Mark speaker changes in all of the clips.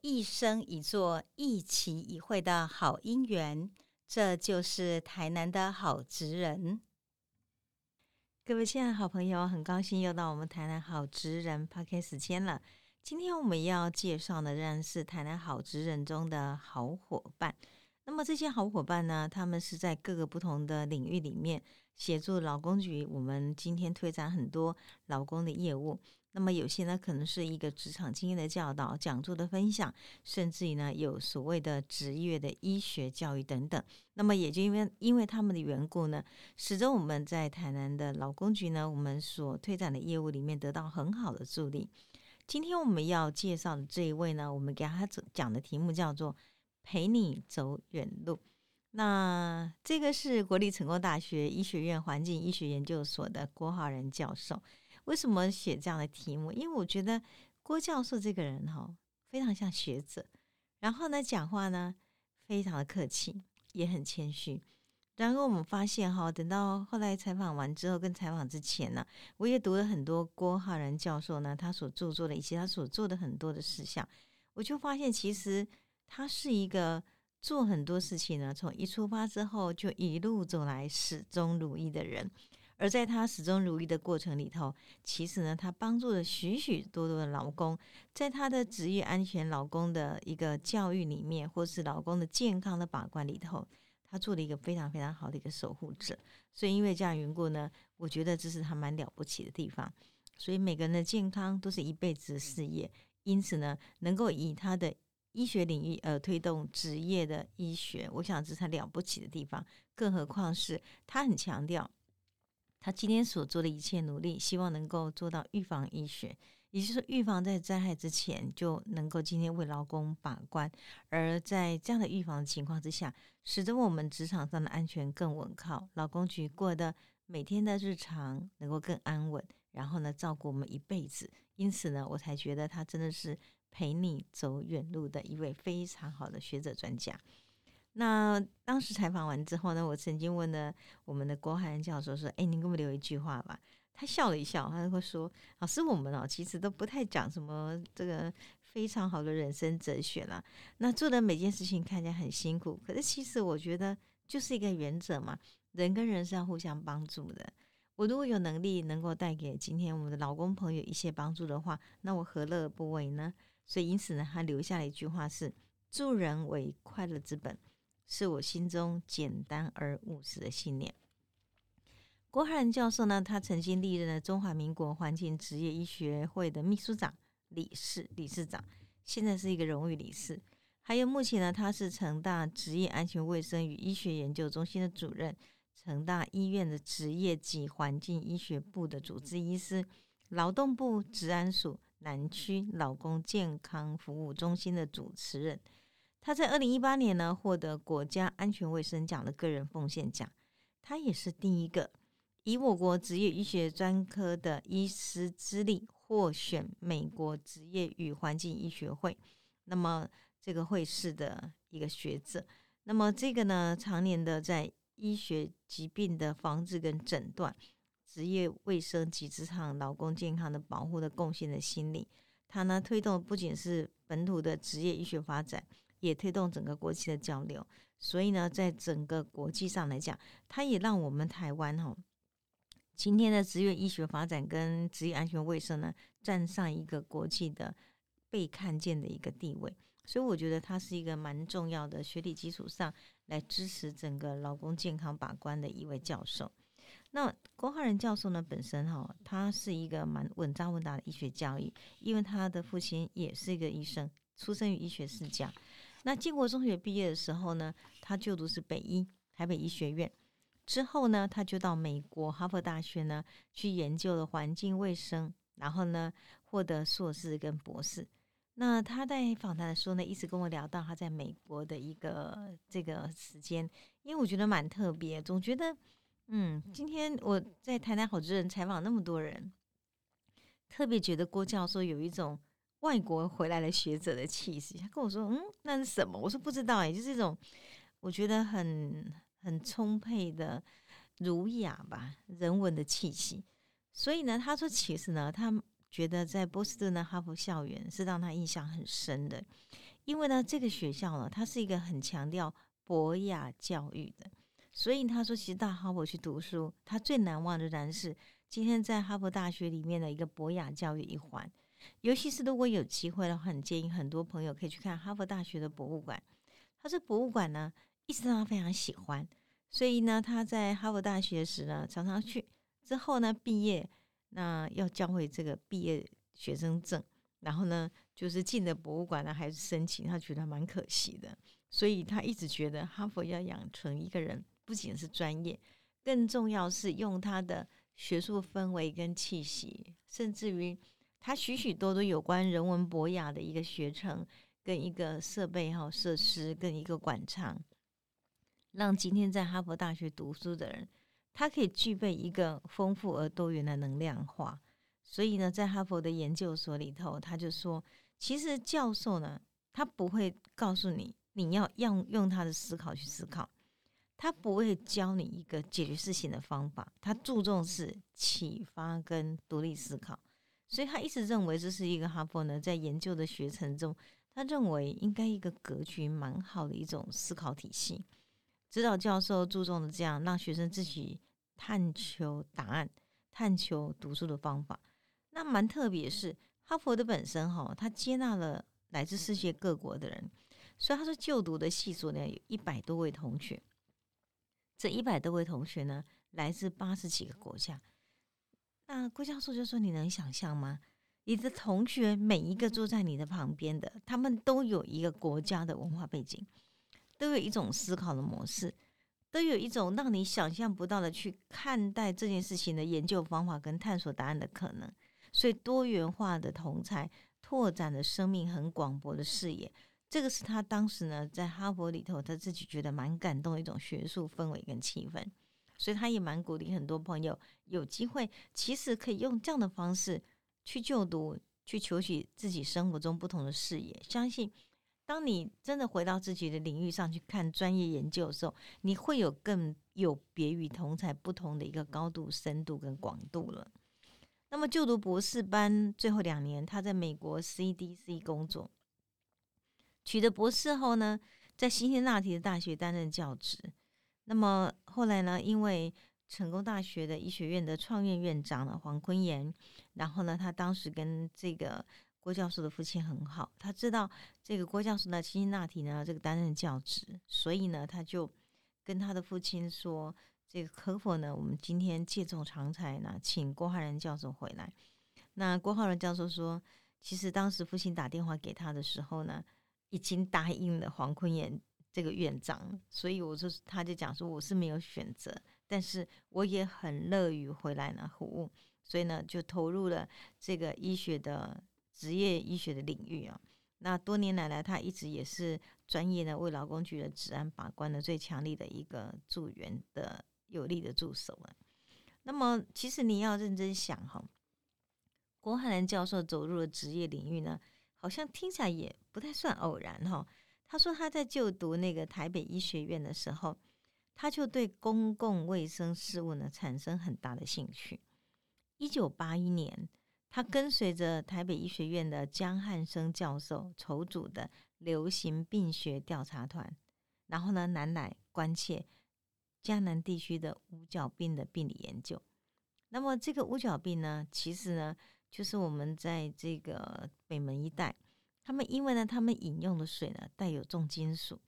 Speaker 1: 一生一座一期一会的好姻缘。这就是台南的好职人。各位亲爱的好朋友，很高兴又到我们台南好职人 p a r k 时间了。今天我们要介绍的仍然是台南好职人中的好伙伴。那么这些好伙伴呢，他们是在各个不同的领域里面协助劳工局。我们今天推展很多劳工的业务。那么有些呢，可能是一个职场经验的教导、讲座的分享，甚至于呢，有所谓的职业的医学教育等等。那么也就因为因为他们的缘故呢，使得我们在台南的劳工局呢，我们所推展的业务里面得到很好的助力。今天我们要介绍的这一位呢，我们给他讲的题目叫做。陪你走远路。那这个是国立成功大学医学院环境医学研究所的郭浩然教授。为什么写这样的题目？因为我觉得郭教授这个人哈，非常像学者。然后呢，讲话呢非常的客气，也很谦虚。然后我们发现哈，等到后来采访完之后，跟采访之前呢，我也读了很多郭浩然教授呢他所著作的以及他所做的很多的事项，我就发现其实。他是一个做很多事情呢，从一出发之后就一路走来始终如一的人。而在他始终如一的过程里头，其实呢，他帮助了许许多多的劳工，在他的职业安全、劳工的一个教育里面，或是劳工的健康的把关里头，他做了一个非常非常好的一个守护者。所以因为这样缘故呢，我觉得这是他蛮了不起的地方。所以每个人的健康都是一辈子的事业，因此呢，能够以他的。医学领域而推动职业的医学，我想这是他了不起的地方。更何况是他很强调，他今天所做的一切努力，希望能够做到预防医学，也就是说，预防在灾害之前就能够今天为劳工把关。而在这样的预防的情况之下，使得我们职场上的安全更稳靠，劳工局过的每天的日常能够更安稳，然后呢，照顾我们一辈子。因此呢，我才觉得他真的是。陪你走远路的一位非常好的学者专家。那当时采访完之后呢，我曾经问了我们的郭汉教授说：“哎，您给我留一句话吧。”他笑了一笑，他会说：“老师，我们哦，其实都不太讲什么这个非常好的人生哲学啦。那做的每件事情看起来很辛苦，可是其实我觉得就是一个原则嘛，人跟人是要互相帮助的。我如果有能力能够带给今天我们的老公朋友一些帮助的话，那我何乐而不为呢？”所以，因此呢，他留下了一句话是：“助人为快乐之本”，是我心中简单而务实的信念。郭汉教授呢，他曾经历任了中华民国环境职业医学会的秘书长、理事、理事长，现在是一个荣誉理事。还有目前呢，他是成大职业安全卫生与医学研究中心的主任，成大医院的职业及环境医学部的主治医师，劳动部治安署。南区老公健康服务中心的主持人，他在二零一八年呢获得国家安全卫生奖的个人奉献奖。他也是第一个以我国职业医学专科的医师资历获选美国职业与环境医学会那么这个会士的一个学者。那么这个呢，常年的在医学疾病的防治跟诊断。职业卫生及职场劳工健康的保护的贡献的心理，他呢推动不仅是本土的职业医学发展，也推动整个国际的交流。所以呢，在整个国际上来讲，他也让我们台湾哈今天的职业医学发展跟职业安全卫生呢，站上一个国际的被看见的一个地位。所以我觉得他是一个蛮重要的学历基础上来支持整个劳工健康把关的一位教授。那郭浩仁教授呢？本身哈，他是一个蛮稳扎稳打的医学教育，因为他的父亲也是一个医生，出生于医学世家。那建国中学毕业的时候呢，他就读是北医台北医学院，之后呢，他就到美国哈佛大学呢去研究了环境卫生，然后呢获得硕士跟博士。那他在访谈的时候呢，一直跟我聊到他在美国的一个这个时间，因为我觉得蛮特别，总觉得。嗯，今天我在台南好多人采访那么多人，特别觉得郭教授有一种外国回来的学者的气息。他跟我说：“嗯，那是什么？”我说：“不知道。”哎，就是一种我觉得很很充沛的儒雅吧，人文的气息。所以呢，他说：“其实呢，他觉得在波士顿的哈佛校园是让他印象很深的，因为呢，这个学校呢，它是一个很强调博雅教育的，所以他说，其实到哈佛去读书，他最难忘的仍然是今天在哈佛大学里面的一个博雅教育一环。尤其是如果有机会的话，很建议很多朋友可以去看哈佛大学的博物馆。他说博物馆呢，一直让他非常喜欢，所以呢，他在哈佛大学时呢，常常去。之后呢，毕业那要交回这个毕业学生证，然后呢，就是进了博物馆呢，还是申请，他觉得蛮可惜的。所以他一直觉得哈佛要养成一个人，不仅是专业，更重要是用他的学术氛围跟气息，甚至于他许许多多有关人文博雅的一个学程，跟一个设备哈设施，跟一个馆藏，让今天在哈佛大学读书的人。他可以具备一个丰富而多元的能量化，所以呢，在哈佛的研究所里头，他就说，其实教授呢，他不会告诉你你要用用他的思考去思考，他不会教你一个解决事情的方法，他注重是启发跟独立思考，所以他一直认为这是一个哈佛呢在研究的学程中，他认为应该一个格局蛮好的一种思考体系，指导教授注重的这样让学生自己。探求答案、探求读书的方法，那蛮特别。是哈佛的本身哈，他接纳了来自世界各国的人，所以他说就读的系数呢有一百多位同学。这一百多位同学呢，来自八十几个国家。那郭教授就说：“你能想象吗？你的同学每一个坐在你的旁边的，他们都有一个国家的文化背景，都有一种思考的模式。”都有一种让你想象不到的去看待这件事情的研究方法跟探索答案的可能，所以多元化的同才拓展了生命很广博的视野，这个是他当时呢在哈佛里头他自己觉得蛮感动的一种学术氛围跟气氛，所以他也蛮鼓励很多朋友有机会其实可以用这样的方式去就读，去求取自己生活中不同的视野，相信。当你真的回到自己的领域上去看专业研究的时候，你会有更有别于同才不同的一个高度、深度跟广度了。那么就读博士班最后两年，他在美国 CDC 工作，取得博士后呢，在辛辛那提的大学担任教职。那么后来呢，因为成功大学的医学院的创院院长呢黄坤炎，然后呢，他当时跟这个。郭教授的父亲很好，他知道这个郭教授呢，辛辛那提呢，这个担任教职，所以呢，他就跟他的父亲说：“这个可否呢，我们今天借重长才呢，请郭浩然教授回来。”那郭浩然教授说：“其实当时父亲打电话给他的时候呢，已经答应了黄坤炎这个院长，所以我就他就讲说，我是没有选择，但是我也很乐于回来呢服务，所以呢，就投入了这个医学的。”职业医学的领域啊，那多年来来，他一直也是专业的为劳工局的治安把关的最强力的一个助援的有力的助手啊。那么，其实你要认真想哈，郭汉兰教授走入了职业领域呢，好像听起来也不太算偶然哈。他说他在就读那个台北医学院的时候，他就对公共卫生事务呢产生很大的兴趣。一九八一年。他跟随着台北医学院的江汉生教授筹组的流行病学调查团，然后呢南来关切江南地区的五角病的病理研究。那么这个五角病呢，其实呢就是我们在这个北门一带，他们因为呢他们饮用的水呢带有重金属，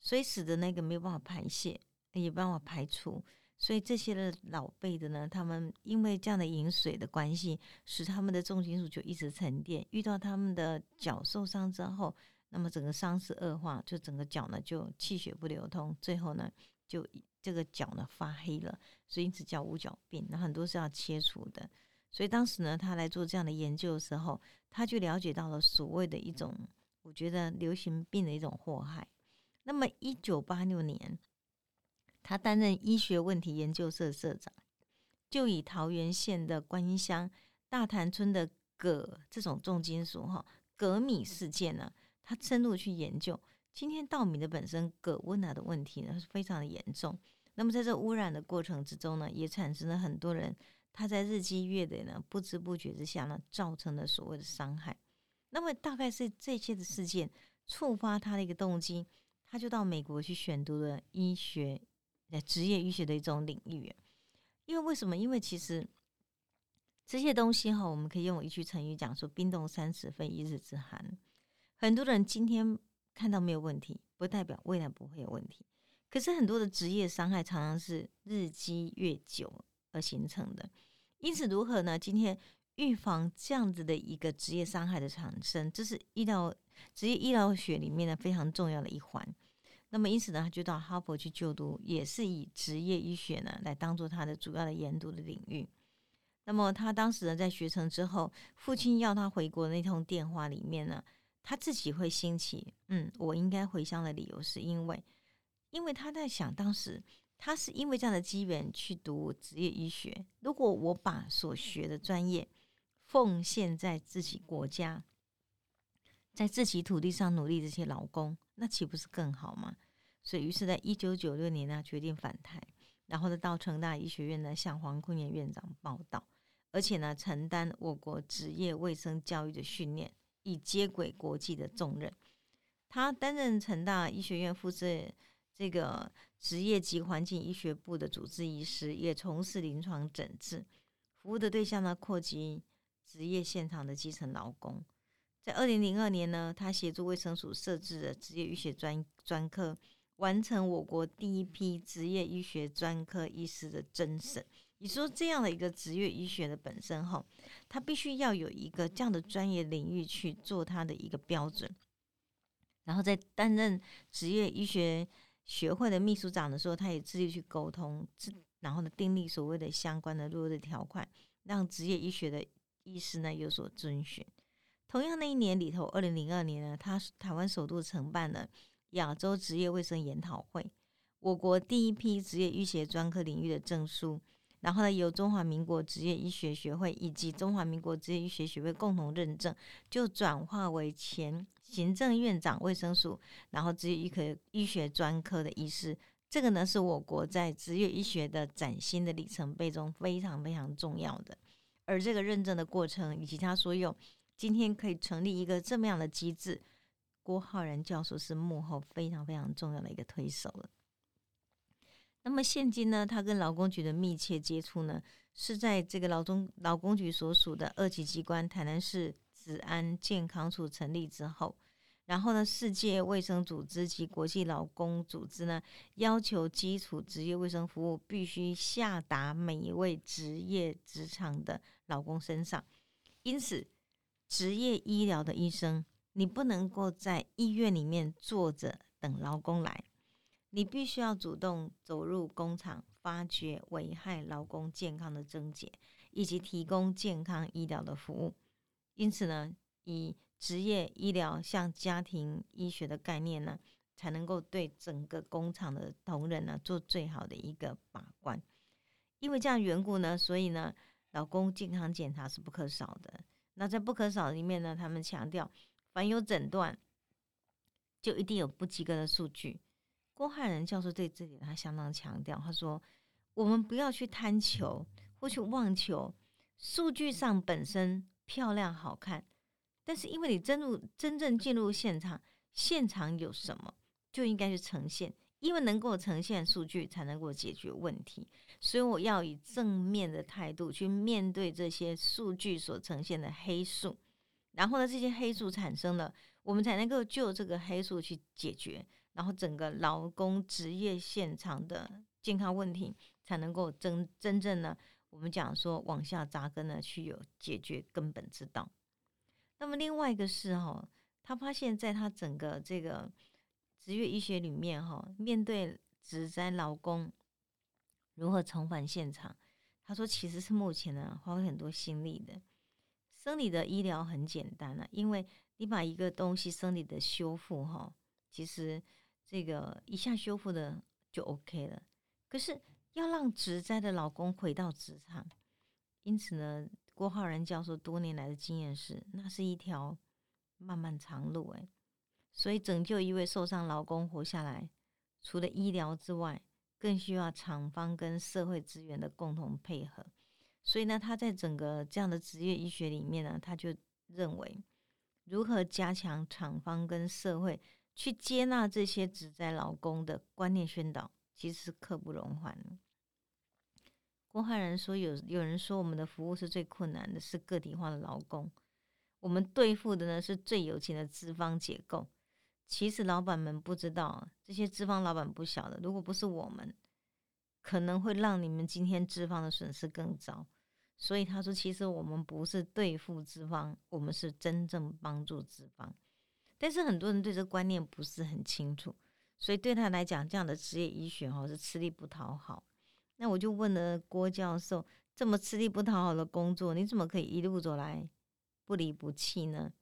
Speaker 1: 所以使得那个没有办法排泄，也没办法排除。所以这些的老辈的呢，他们因为这样的饮水的关系，使他们的重金属就一直沉淀。遇到他们的脚受伤之后，那么整个伤势恶化，就整个脚呢就气血不流通，最后呢就这个脚呢发黑了，所以因此叫五角病。那很多是要切除的。所以当时呢，他来做这样的研究的时候，他就了解到了所谓的一种，我觉得流行病的一种祸害。那么一九八六年。他担任医学问题研究社社长，就以桃园县的观音乡大潭村的铬这种重金属哈镉米事件呢，他深入去研究。今天稻米的本身铬温啊的问题呢是非常的严重。那么在这污染的过程之中呢，也产生了很多人他在日积月累呢，不知不觉之下呢，造成了所谓的伤害。那么大概是这些的事件触发他的一个动机，他就到美国去选读了医学呃职业医学的一种领域。因为为什么？因为其实这些东西哈，我们可以用一句成语讲说：“冰冻三尺，非一日之寒。”很多人今天看到没有问题，不代表未来不会有问题。可是很多的职业伤害常常是日积月久而形成的。因此，如何呢？今天预防这样子的一个职业伤害的产生，这是医疗职业医疗学里面呢非常重要的一环。那么因此呢，他就到哈佛去就读，也是以职业医学呢来当做他的主要的研读的领域。那么他当时呢在学成之后，父亲要他回国那通电话里面呢，他自己会兴起，嗯，我应该回乡的理由是因为，因为他在想，当时他是因为这样的机缘去读职业医学。如果我把所学的专业奉献在自己国家，在自己土地上努力这些劳工。那岂不是更好吗？所以，于是在一九九六年呢，决定返台，然后呢，到成大医学院呢，向黄坤元院长报道，而且呢，承担我国职业卫生教育的训练，以接轨国际的重任。他担任成大医学院负责这个职业及环境医学部的主治医师，也从事临床诊治，服务的对象呢，扩及职业现场的基层劳工。在二零零二年呢，他协助卫生署设置的职业医学专专科，完成我国第一批职业医学专科医师的甄审。你说这样的一个职业医学的本身哈，他必须要有一个这样的专业领域去做他的一个标准。然后在担任职业医学学会的秘书长的时候，他也自己去沟通，然后呢订立所谓的相关的入日条款，让职业医学的医师呢有所遵循。同样那一年里头，二零零二年呢，他台湾首度承办了亚洲职业卫生研讨会，我国第一批职业医学专科领域的证书，然后呢，由中华民国职业医学学会以及中华民国职业医学学会共同认证，就转化为前行政院长卫生署，然后职业医科医学专科的医师，这个呢是我国在职业医学的崭新的里程碑中非常非常重要的，而这个认证的过程以及他所有。今天可以成立一个这么样的机制，郭浩然教授是幕后非常非常重要的一个推手了。那么现今呢，他跟劳工局的密切接触呢，是在这个劳中劳工局所属的二级机关台南市治安健康处成立之后，然后呢，世界卫生组织及国际劳工组织呢，要求基础职业卫生服务必须下达每一位职业职场的劳工身上，因此。职业医疗的医生，你不能够在医院里面坐着等劳工来，你必须要主动走入工厂，发掘危害劳工健康的症结，以及提供健康医疗的服务。因此呢，以职业医疗向家庭医学的概念呢，才能够对整个工厂的同仁呢做最好的一个把关。因为这样缘故呢，所以呢，劳工健康检查是不可少的。那在不可少里面呢，他们强调，凡有诊断，就一定有不及格的数据。郭汉仁教授对这点他相当强调，他说：“我们不要去贪求或去妄求数据上本身漂亮好看，但是因为你真入真正进入现场，现场有什么就应该去呈现。”因为能够呈现数据，才能够解决问题，所以我要以正面的态度去面对这些数据所呈现的黑数，然后呢，这些黑数产生了，我们才能够就这个黑数去解决，然后整个劳工职业现场的健康问题才能够真真正呢，我们讲说往下扎根呢，去有解决根本之道。那么另外一个是哈，他发现在他整个这个。职业医学里面，哈，面对职灾劳工如何重返现场，他说其实是目前呢花费很多心力的。生理的医疗很简单了，因为你把一个东西生理的修复，哈，其实这个一下修复的就 OK 了。可是要让职灾的老公回到职场，因此呢，郭浩然教授多年来的经验是，那是一条漫漫长路，哎。所以，拯救一位受伤劳工活下来，除了医疗之外，更需要厂方跟社会资源的共同配合。所以呢，他在整个这样的职业医学里面呢，他就认为如何加强厂方跟社会去接纳这些只在老公的观念宣导，其实是刻不容缓。郭汉人说：“有有人说我们的服务是最困难的，是个体化的劳工。我们对付的呢是最有钱的资方结构。其实老板们不知道，这些资方老板不晓得，如果不是我们，可能会让你们今天资方的损失更糟。所以他说，其实我们不是对付资方，我们是真正帮助资方。但是很多人对这个观念不是很清楚，所以对他来讲，这样的职业医学哦是吃力不讨好。”那我就问了郭教授，这么吃力不讨好的工作，你怎么可以一路走来不离不弃呢？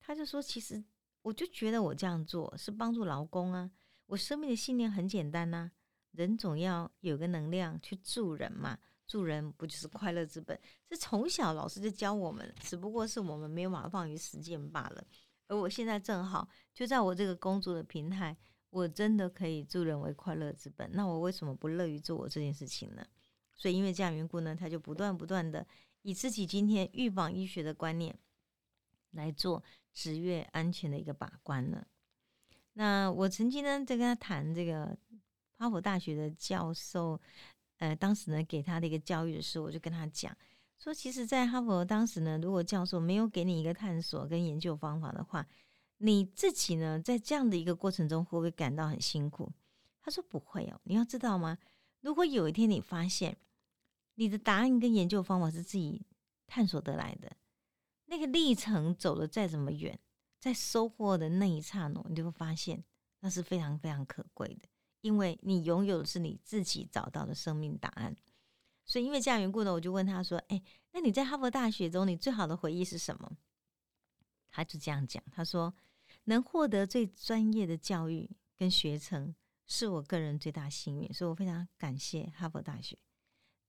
Speaker 1: 他就说，其实我就觉得我这样做是帮助劳工啊。我生命的信念很简单呐，人总要有个能量去助人嘛，助人不就是快乐之本？这从小老师就教我们，只不过是我们没有把它放于实践罢了。而我现在正好就在我这个工作的平台。我真的可以助人为快乐之本，那我为什么不乐于做我这件事情呢？所以因为这样缘故呢，他就不断不断的以自己今天预防医学的观念来做职业安全的一个把关了。那我曾经呢在跟他谈这个哈佛大学的教授，呃，当时呢给他的一个教育的时候，我就跟他讲说，其实，在哈佛当时呢，如果教授没有给你一个探索跟研究方法的话，你自己呢，在这样的一个过程中，会不会感到很辛苦？他说不会哦。你要知道吗？如果有一天你发现你的答案跟研究方法是自己探索得来的，那个历程走的再怎么远，在收获的那一刹那，你就会发现那是非常非常可贵的，因为你拥有的是你自己找到的生命答案。所以因为这样缘故呢，我就问他说：“哎，那你在哈佛大学中，你最好的回忆是什么？”他就这样讲，他说。能获得最专业的教育跟学成，是我个人最大幸运，所以我非常感谢哈佛大学。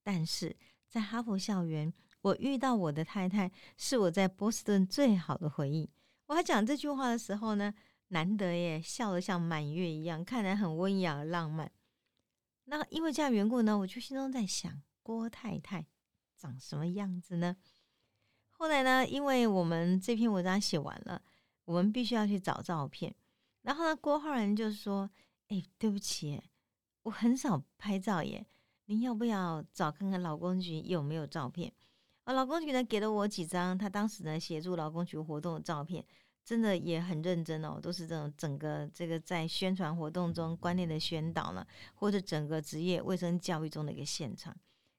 Speaker 1: 但是在哈佛校园，我遇到我的太太，是我在波士顿最好的回忆。我还讲这句话的时候呢，难得耶，笑得像满月一样，看来很温雅浪漫。那因为这样缘故呢，我就心中在想，郭太太长什么样子呢？后来呢，因为我们这篇文章写完了。我们必须要去找照片，然后呢，郭浩然就说：“哎，对不起，我很少拍照耶，您要不要找看看劳工局有没有照片？”啊，劳工局呢给了我几张他当时呢协助劳工局活动的照片，真的也很认真哦，都是这种整个这个在宣传活动中观念的宣导呢，或者整个职业卫生教育中的一个现场。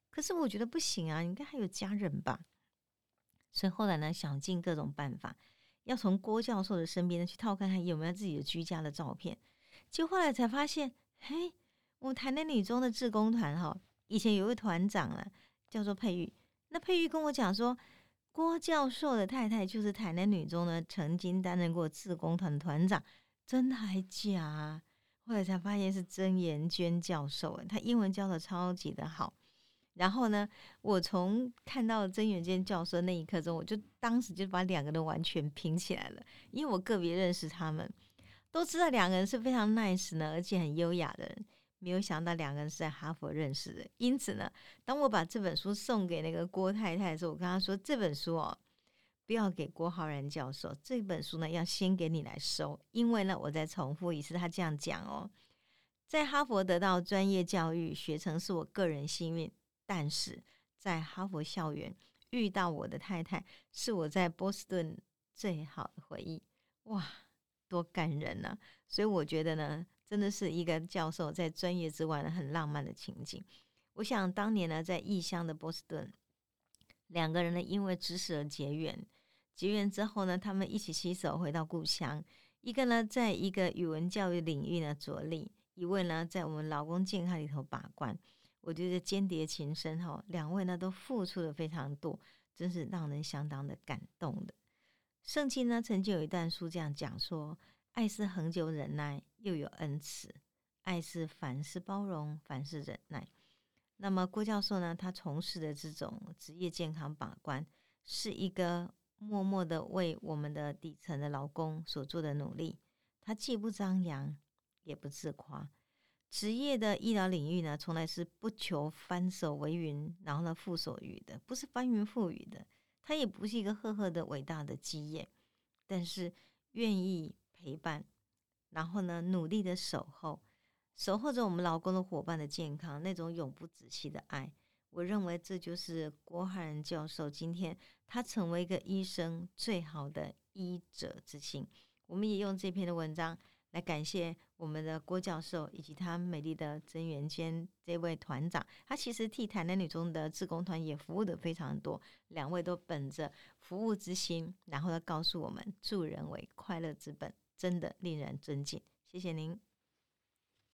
Speaker 1: 可是我觉得不行啊，应该还有家人吧，所以后来呢，想尽各种办法。要从郭教授的身边呢去套看看有没有自己的居家的照片，就后来才发现，嘿，我们台南女中的志工团哈，以前有位团长啊，叫做佩玉。那佩玉跟我讲说，郭教授的太太就是台南女中呢，曾经担任过志工团团长，真的还假？后来才发现是曾延娟教授，她英文教的超级的好。然后呢，我从看到曾远健教授那一刻中，我就当时就把两个人完全拼起来了，因为我个别认识他们，都知道两个人是非常 nice 呢，而且很优雅的人。没有想到两个人是在哈佛认识的，因此呢，当我把这本书送给那个郭太太的时候，我跟她说：“这本书哦，不要给郭浩然教授，这本书呢要先给你来收，因为呢，我再重复一次，他这样讲哦，在哈佛得到专业教育学成是我个人幸运。”但是在哈佛校园遇到我的太太，是我在波士顿最好的回忆。哇，多感人呐！所以我觉得呢，真的是一个教授在专业之外呢，很浪漫的情景。我想当年呢，在异乡的波士顿，两个人呢因为知识而结缘，结缘之后呢，他们一起携手回到故乡。一个呢，在一个语文教育领域呢着力；一位呢，在我们劳工健康里头把关。我觉得间谍情深哈，两位呢都付出的非常多，真是让人相当的感动的。圣经呢曾经有一段书这样讲说：爱是恒久忍耐，又有恩慈；爱是凡事包容，凡事忍耐。那么郭教授呢，他从事的这种职业健康把关，是一个默默的为我们的底层的劳工所做的努力。他既不张扬，也不自夸。职业的医疗领域呢，从来是不求翻手为云，然后呢覆手雨的，不是翻云覆雨的。它也不是一个赫赫的伟大的基业，但是愿意陪伴，然后呢努力的守候，守候着我们劳工的伙伴的健康，那种永不止息的爱。我认为这就是郭汉仁教授今天他成为一个医生最好的医者之心。我们也用这篇的文章来感谢我们的郭教授以及他美丽的曾元娟这位团长。他其实替台南女中的志工团也服务的非常多，两位都本着服务之心，然后呢告诉我们助人为快乐之本，真的令人尊敬。谢谢您。